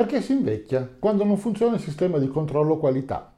Perché si invecchia? Quando non funziona il sistema di controllo qualità.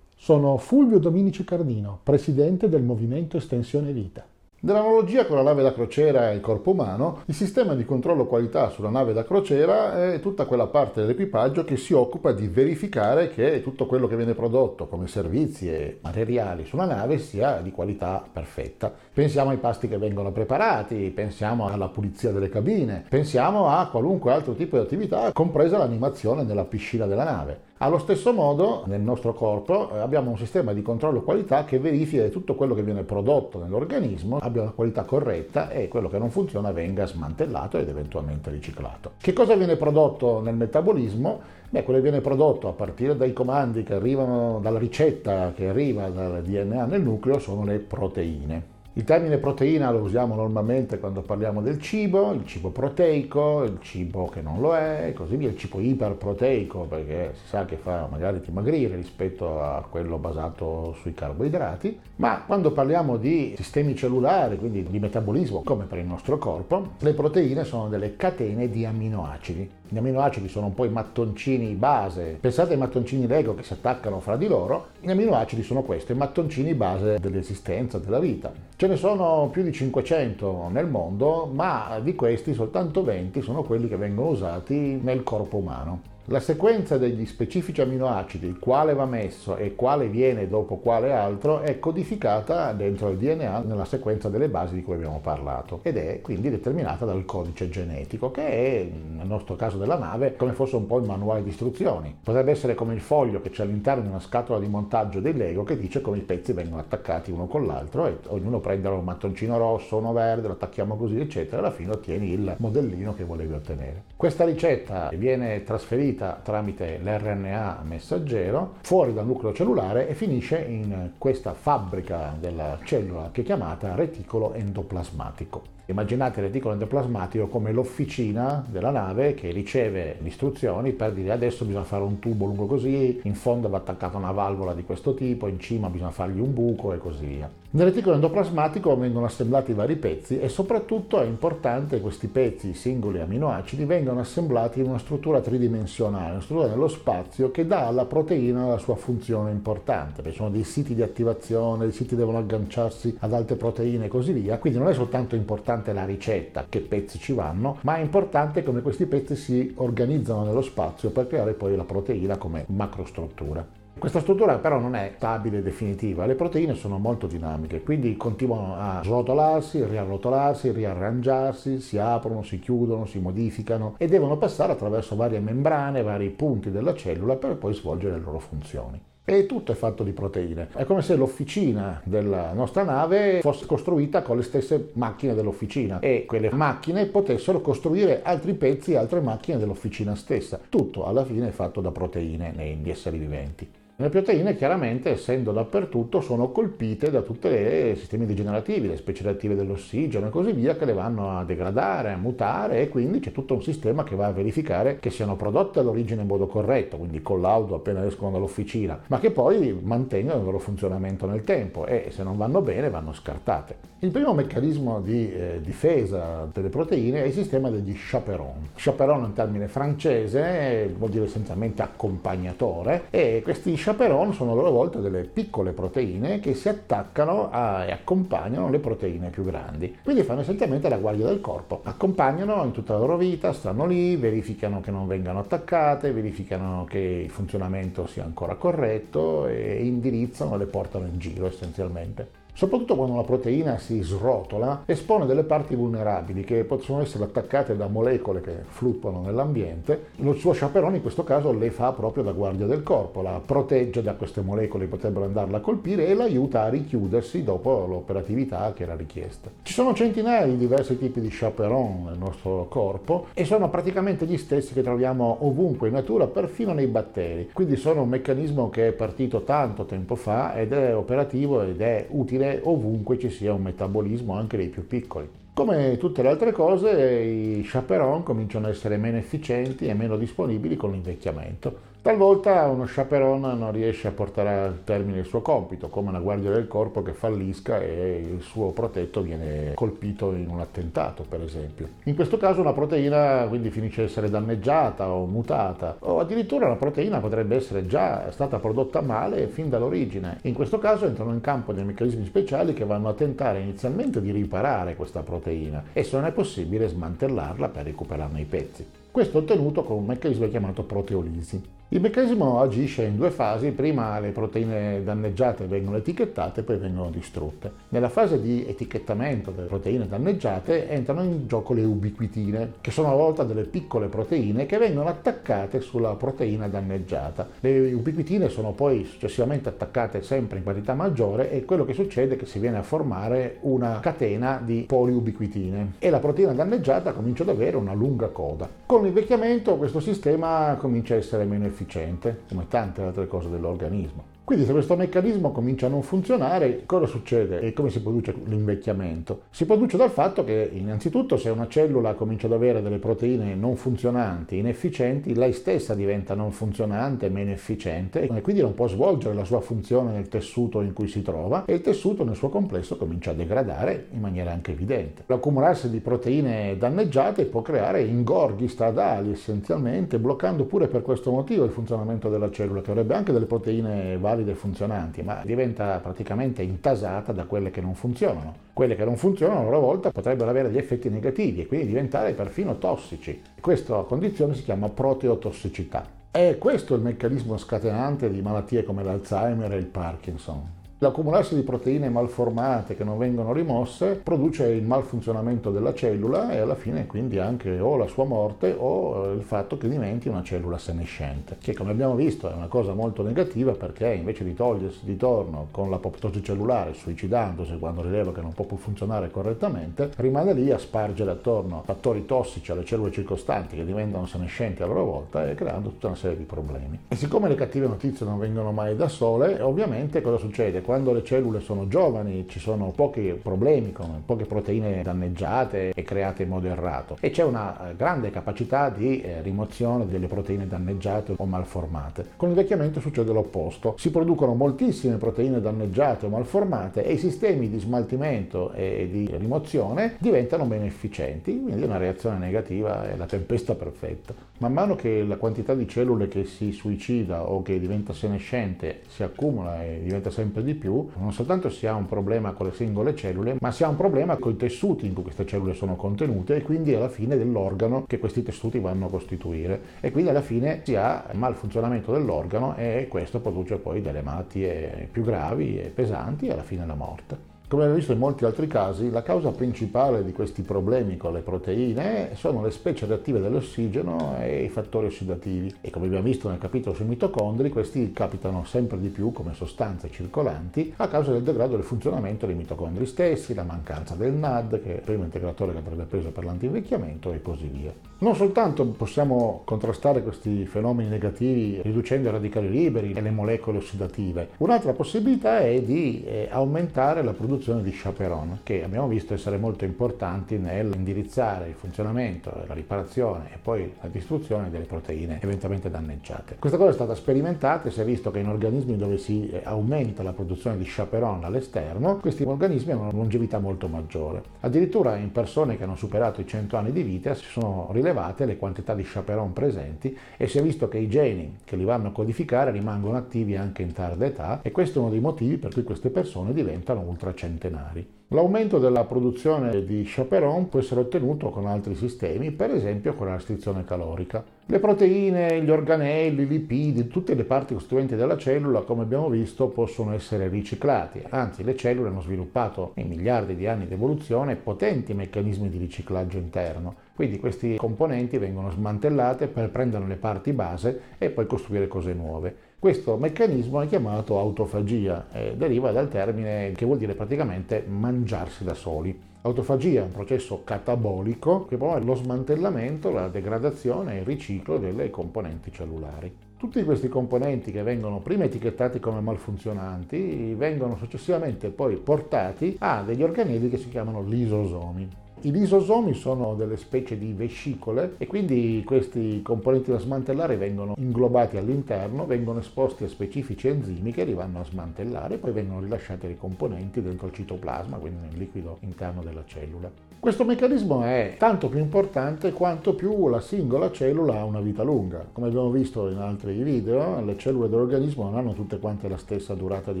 Sono Fulvio Dominici Cardino, presidente del Movimento Estensione Vita. Nell'analogia con la nave da crociera e il corpo umano, il sistema di controllo qualità sulla nave da crociera è tutta quella parte dell'equipaggio che si occupa di verificare che tutto quello che viene prodotto come servizi e materiali sulla nave sia di qualità perfetta. Pensiamo ai pasti che vengono preparati, pensiamo alla pulizia delle cabine, pensiamo a qualunque altro tipo di attività, compresa l'animazione nella piscina della nave. Allo stesso modo, nel nostro corpo eh, abbiamo un sistema di controllo qualità che verifica che tutto quello che viene prodotto nell'organismo abbia una qualità corretta e quello che non funziona venga smantellato ed eventualmente riciclato. Che cosa viene prodotto nel metabolismo? Beh, quello che viene prodotto a partire dai comandi che arrivano dalla ricetta che arriva dal DNA nel nucleo sono le proteine. Il termine proteina lo usiamo normalmente quando parliamo del cibo, il cibo proteico, il cibo che non lo è e così via, il cibo iperproteico perché si sa che fa magari dimagrire rispetto a quello basato sui carboidrati, ma quando parliamo di sistemi cellulari, quindi di metabolismo come per il nostro corpo, le proteine sono delle catene di aminoacidi. Gli aminoacidi sono un po' i mattoncini base, pensate ai mattoncini Lego che si attaccano fra di loro, gli aminoacidi sono questi, i mattoncini base dell'esistenza, della vita. Ce ne sono più di 500 nel mondo, ma di questi soltanto 20 sono quelli che vengono usati nel corpo umano. La sequenza degli specifici aminoacidi, quale va messo e quale viene dopo quale altro, è codificata dentro il DNA nella sequenza delle basi di cui abbiamo parlato ed è quindi determinata dal codice genetico, che è, nel nostro caso della nave, come fosse un po' il manuale di istruzioni. Potrebbe essere come il foglio che c'è all'interno di una scatola di montaggio dei Lego che dice come i pezzi vengono attaccati uno con l'altro e ognuno prende un mattoncino rosso, uno verde, lo attacchiamo così, eccetera, e alla fine ottieni il modellino che volevi ottenere. Questa ricetta viene trasferita trasferita tramite l'RNA messaggero fuori dal nucleo cellulare e finisce in questa fabbrica della cellula che è chiamata reticolo endoplasmatico. Immaginate il reticolo endoplasmatico come l'officina della nave che riceve le istruzioni per dire adesso bisogna fare un tubo lungo così, in fondo va attaccata una valvola di questo tipo, in cima bisogna fargli un buco e così via. Nel reticolo endoplasmatico vengono assemblati vari pezzi e soprattutto è importante che questi pezzi, i singoli aminoacidi, vengano assemblati in una struttura tridimensionale, una struttura nello spazio che dà alla proteina la sua funzione importante, perché sono dei siti di attivazione, i siti devono agganciarsi ad altre proteine e così via, quindi non è soltanto importante la ricetta, che pezzi ci vanno, ma è importante come questi pezzi si organizzano nello spazio per creare poi la proteina come macrostruttura. Questa struttura però non è stabile e definitiva, le proteine sono molto dinamiche, quindi continuano a srotolarsi, riarrotolarsi, riarrangiarsi, si aprono, si chiudono, si modificano e devono passare attraverso varie membrane, vari punti della cellula per poi svolgere le loro funzioni. E tutto è fatto di proteine. È come se l'officina della nostra nave fosse costruita con le stesse macchine dell'officina e quelle macchine potessero costruire altri pezzi altre macchine dell'officina stessa. Tutto alla fine è fatto da proteine negli esseri viventi. Le proteine chiaramente, essendo dappertutto, sono colpite da tutti i sistemi degenerativi, le specie reattive dell'ossigeno e così via, che le vanno a degradare, a mutare e quindi c'è tutto un sistema che va a verificare che siano prodotte all'origine in modo corretto, quindi con l'auto appena escono dall'officina, ma che poi mantengano il loro funzionamento nel tempo e se non vanno bene vanno scartate. Il primo meccanismo di eh, difesa delle proteine è il sistema degli chaperon. Chaperon è un termine francese, vuol dire essenzialmente accompagnatore e questi chaperon sono a loro volta delle piccole proteine che si attaccano a, e accompagnano le proteine più grandi. Quindi fanno essenzialmente la guardia del corpo, accompagnano in tutta la loro vita, stanno lì, verificano che non vengano attaccate, verificano che il funzionamento sia ancora corretto e indirizzano e le portano in giro essenzialmente. Soprattutto quando la proteina si srotola, espone delle parti vulnerabili che possono essere attaccate da molecole che fluttuano nell'ambiente. Il suo chaperone in questo caso le fa proprio da guardia del corpo, la protegge da queste molecole che potrebbero andarla a colpire e l'aiuta a richiudersi dopo l'operatività che era richiesta. Ci sono centinaia di diversi tipi di chaperon nel nostro corpo e sono praticamente gli stessi che troviamo ovunque in natura, perfino nei batteri. Quindi sono un meccanismo che è partito tanto tempo fa ed è operativo ed è utile utile ovunque ci sia un metabolismo anche dei più piccoli. Come tutte le altre cose, i chaperon cominciano a essere meno efficienti e meno disponibili con l'invecchiamento. Talvolta uno chaperon non riesce a portare a termine il suo compito, come una guardia del corpo che fallisca e il suo protetto viene colpito in un attentato, per esempio. In questo caso una proteina quindi finisce ad essere danneggiata o mutata, o addirittura una proteina potrebbe essere già stata prodotta male fin dall'origine. In questo caso entrano in campo dei meccanismi speciali che vanno a tentare inizialmente di riparare questa proteina e se non è possibile smantellarla per recuperarne i pezzi. Questo ottenuto con un meccanismo chiamato proteolisi. Il meccanismo agisce in due fasi, prima le proteine danneggiate vengono etichettate e poi vengono distrutte. Nella fase di etichettamento delle proteine danneggiate entrano in gioco le ubiquitine, che sono a volta delle piccole proteine che vengono attaccate sulla proteina danneggiata. Le ubiquitine sono poi successivamente attaccate sempre in quantità maggiore e quello che succede è che si viene a formare una catena di poliubiquitine e la proteina danneggiata comincia ad avere una lunga coda. Con l'invecchiamento questo sistema comincia a essere meno efficace efficiente, come tante altre cose dell'organismo. Quindi se questo meccanismo comincia a non funzionare, cosa succede e come si produce l'invecchiamento? Si produce dal fatto che innanzitutto se una cellula comincia ad avere delle proteine non funzionanti, inefficienti, lei stessa diventa non funzionante, meno efficiente e quindi non può svolgere la sua funzione nel tessuto in cui si trova e il tessuto nel suo complesso comincia a degradare in maniera anche evidente. L'accumularsi di proteine danneggiate può creare ingorghi stradali essenzialmente, bloccando pure per questo motivo il funzionamento della cellula che avrebbe anche delle proteine valide valide e funzionanti, ma diventa praticamente intasata da quelle che non funzionano. Quelle che non funzionano a loro volta potrebbero avere degli effetti negativi e quindi diventare perfino tossici. Questa condizione si chiama proteotossicità. È questo il meccanismo scatenante di malattie come l'Alzheimer e il Parkinson. L'accumularsi di proteine malformate che non vengono rimosse produce il malfunzionamento della cellula e alla fine quindi anche o la sua morte o eh, il fatto che diventi una cellula senescente, che come abbiamo visto è una cosa molto negativa perché invece di togliersi di torno con l'apoptosi cellulare, suicidandosi quando rileva che non può più funzionare correttamente, rimane lì a spargere attorno fattori tossici alle cellule circostanti che diventano senescenti a loro volta e creando tutta una serie di problemi. E siccome le cattive notizie non vengono mai da sole, ovviamente cosa succede? Quando le cellule sono giovani ci sono pochi problemi con poche proteine danneggiate e create in modo errato e c'è una eh, grande capacità di eh, rimozione delle proteine danneggiate o malformate. Con l'invecchiamento succede l'opposto, si producono moltissime proteine danneggiate o malformate e i sistemi di smaltimento e di rimozione diventano meno efficienti, quindi una reazione negativa è la tempesta perfetta. Man mano che la quantità di cellule che si suicida o che diventa senescente si accumula e diventa sempre di più, non soltanto si ha un problema con le singole cellule, ma si ha un problema con i tessuti in cui queste cellule sono contenute e quindi alla fine dell'organo che questi tessuti vanno a costituire. E quindi alla fine si ha malfunzionamento dell'organo e questo produce poi delle malattie più gravi e pesanti e alla fine la morte. Come abbiamo visto in molti altri casi, la causa principale di questi problemi con le proteine sono le specie reattive dell'ossigeno e i fattori ossidativi. E come abbiamo visto nel capitolo sui mitocondri, questi capitano sempre di più come sostanze circolanti a causa del degrado del funzionamento dei mitocondri stessi, la mancanza del NAD, che è il primo integratore che andrebbe preso per l'antivecchiamento e così via. Non soltanto possiamo contrastare questi fenomeni negativi riducendo i radicali liberi e le molecole ossidative, un'altra possibilità è di eh, aumentare la produzione produzione di chaperon, che abbiamo visto essere molto importanti nell'indirizzare il funzionamento, la riparazione e poi la distruzione delle proteine eventualmente danneggiate. Questa cosa è stata sperimentata e si è visto che in organismi dove si eh, aumenta la produzione di chaperon all'esterno, questi organismi hanno una longevità molto maggiore. Addirittura in persone che hanno superato i 100 anni di vita si sono rilevate le quantità di chaperon presenti e si è visto che i geni che li vanno a codificare rimangono attivi anche in tarda età e questo è uno dei motivi per cui queste persone diventano ultracentenari centenari. L'aumento della produzione di chaperon può essere ottenuto con altri sistemi, per esempio con la restrizione calorica. Le proteine, gli organelli, i lipidi, tutte le parti costituenti della cellula, come abbiamo visto, possono essere riciclati. Anzi, le cellule hanno sviluppato in miliardi di anni di evoluzione potenti meccanismi di riciclaggio interno. Quindi questi componenti vengono smantellati per prendere le parti base e poi costruire cose nuove. Questo meccanismo è chiamato autofagia e deriva dal termine che vuol dire praticamente mangiarsi da soli. Autofagia è un processo catabolico che promuove lo smantellamento, la degradazione e il riciclo delle componenti cellulari. Tutti questi componenti che vengono prima etichettati come malfunzionanti vengono successivamente poi portati a degli organelli che si chiamano lisosomi. I lisosomi sono delle specie di vescicole e quindi questi componenti da smantellare vengono inglobati all'interno, vengono esposti a specifici enzimi che li vanno a smantellare e poi vengono rilasciati i componenti dentro il citoplasma, quindi nel liquido interno della cellula. Questo meccanismo è tanto più importante quanto più la singola cellula ha una vita lunga. Come abbiamo visto in altri video, le cellule dell'organismo non hanno tutte quante la stessa durata di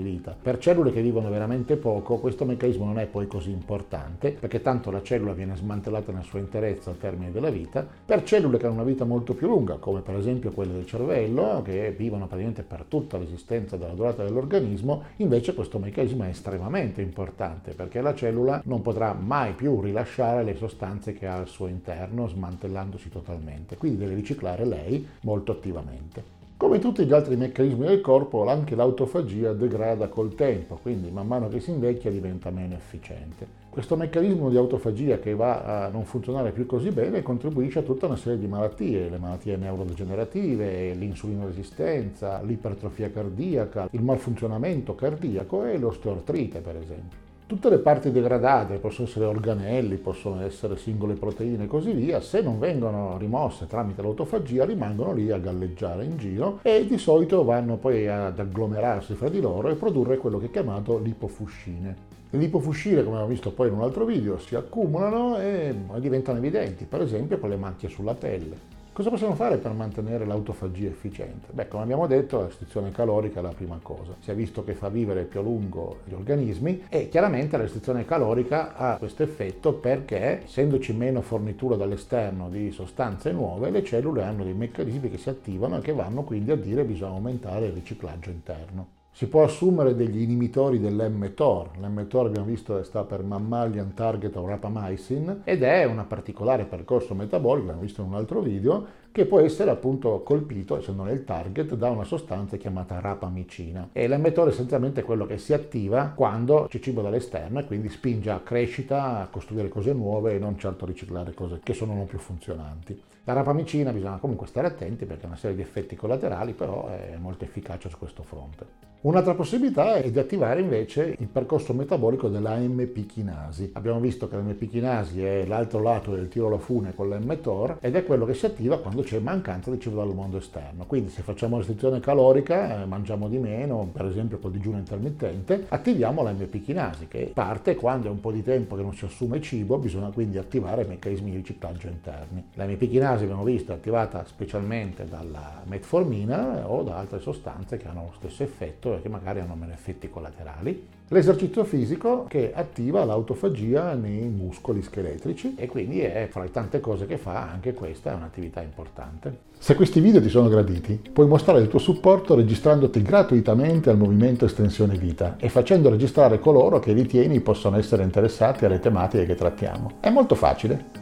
vita. Per cellule che vivono veramente poco, questo meccanismo non è poi così importante, perché tanto la cellula viene smantellata nella sua interezza al termine della vita. Per cellule che hanno una vita molto più lunga, come per esempio quelle del cervello, che vivono praticamente per tutta l'esistenza della durata dell'organismo, invece questo meccanismo è estremamente importante, perché la cellula non potrà mai più rilasciare rilasciare le sostanze che ha al suo interno smantellandosi totalmente, quindi deve riciclare lei molto attivamente. Come tutti gli altri meccanismi del corpo, anche l'autofagia degrada col tempo, quindi man mano che si invecchia diventa meno efficiente. Questo meccanismo di autofagia che va a non funzionare più così bene contribuisce a tutta una serie di malattie, le malattie neurodegenerative, l'insulinoresistenza, l'ipertrofia cardiaca, il malfunzionamento cardiaco e l'osteoartrite per esempio. Tutte le parti degradate, possono essere organelli, possono essere singole proteine e così via, se non vengono rimosse tramite l'autofagia rimangono lì a galleggiare in giro e di solito vanno poi ad agglomerarsi fra di loro e produrre quello che è chiamato lipofuscine. Le lipofuscine, come abbiamo visto poi in un altro video, si accumulano e diventano evidenti, per esempio con le macchie sulla pelle. Cosa possiamo fare per mantenere l'autofagia efficiente? Beh, come abbiamo detto, la restrizione calorica è la prima cosa. Si è visto che fa vivere più a lungo gli organismi e chiaramente la restrizione calorica ha questo effetto perché, essendoci meno fornitura dall'esterno di sostanze nuove, le cellule hanno dei meccanismi che si attivano e che vanno quindi a dire che bisogna aumentare il riciclaggio interno. Si può assumere degli inibitori dell'mTOR. L'mTOR abbiamo visto sta per Mammalian Target of Rapamycin ed è un particolare percorso metabolico, l'abbiamo visto in un altro video, che può essere appunto colpito, essendo nel target, da una sostanza chiamata rapamicina. E l'mTOR è essenzialmente quello che si attiva quando c'è cibo dall'esterno e quindi spinge a crescita, a costruire cose nuove e non certo a riciclare cose che sono non più funzionanti. La rapamicina bisogna comunque stare attenti perché ha una serie di effetti collaterali, però è molto efficace su questo fronte. Un'altra possibilità è di attivare invece il percorso metabolico della MP chinasi. Abbiamo visto che la MP chinasi è l'altro lato del tiro alla fune con l'mTOR ed è quello che si attiva quando c'è mancanza di cibo dal mondo esterno. Quindi se facciamo restrizione calorica, eh, mangiamo di meno, per esempio col digiuno intermittente, attiviamo la MP chinasi che parte quando è un po' di tempo che non si assume cibo, bisogna quindi attivare meccanismi di riciclaggio interni. La MP chinasi abbiamo visto attivata specialmente dalla metformina o da altre sostanze che hanno lo stesso effetto che magari hanno meno effetti collaterali. L'esercizio fisico che attiva l'autofagia nei muscoli scheletrici e quindi è fra le tante cose che fa anche questa è un'attività importante. Se questi video ti sono graditi, puoi mostrare il tuo supporto registrandoti gratuitamente al movimento Estensione Vita e facendo registrare coloro che ritieni possano essere interessati alle tematiche che trattiamo. È molto facile.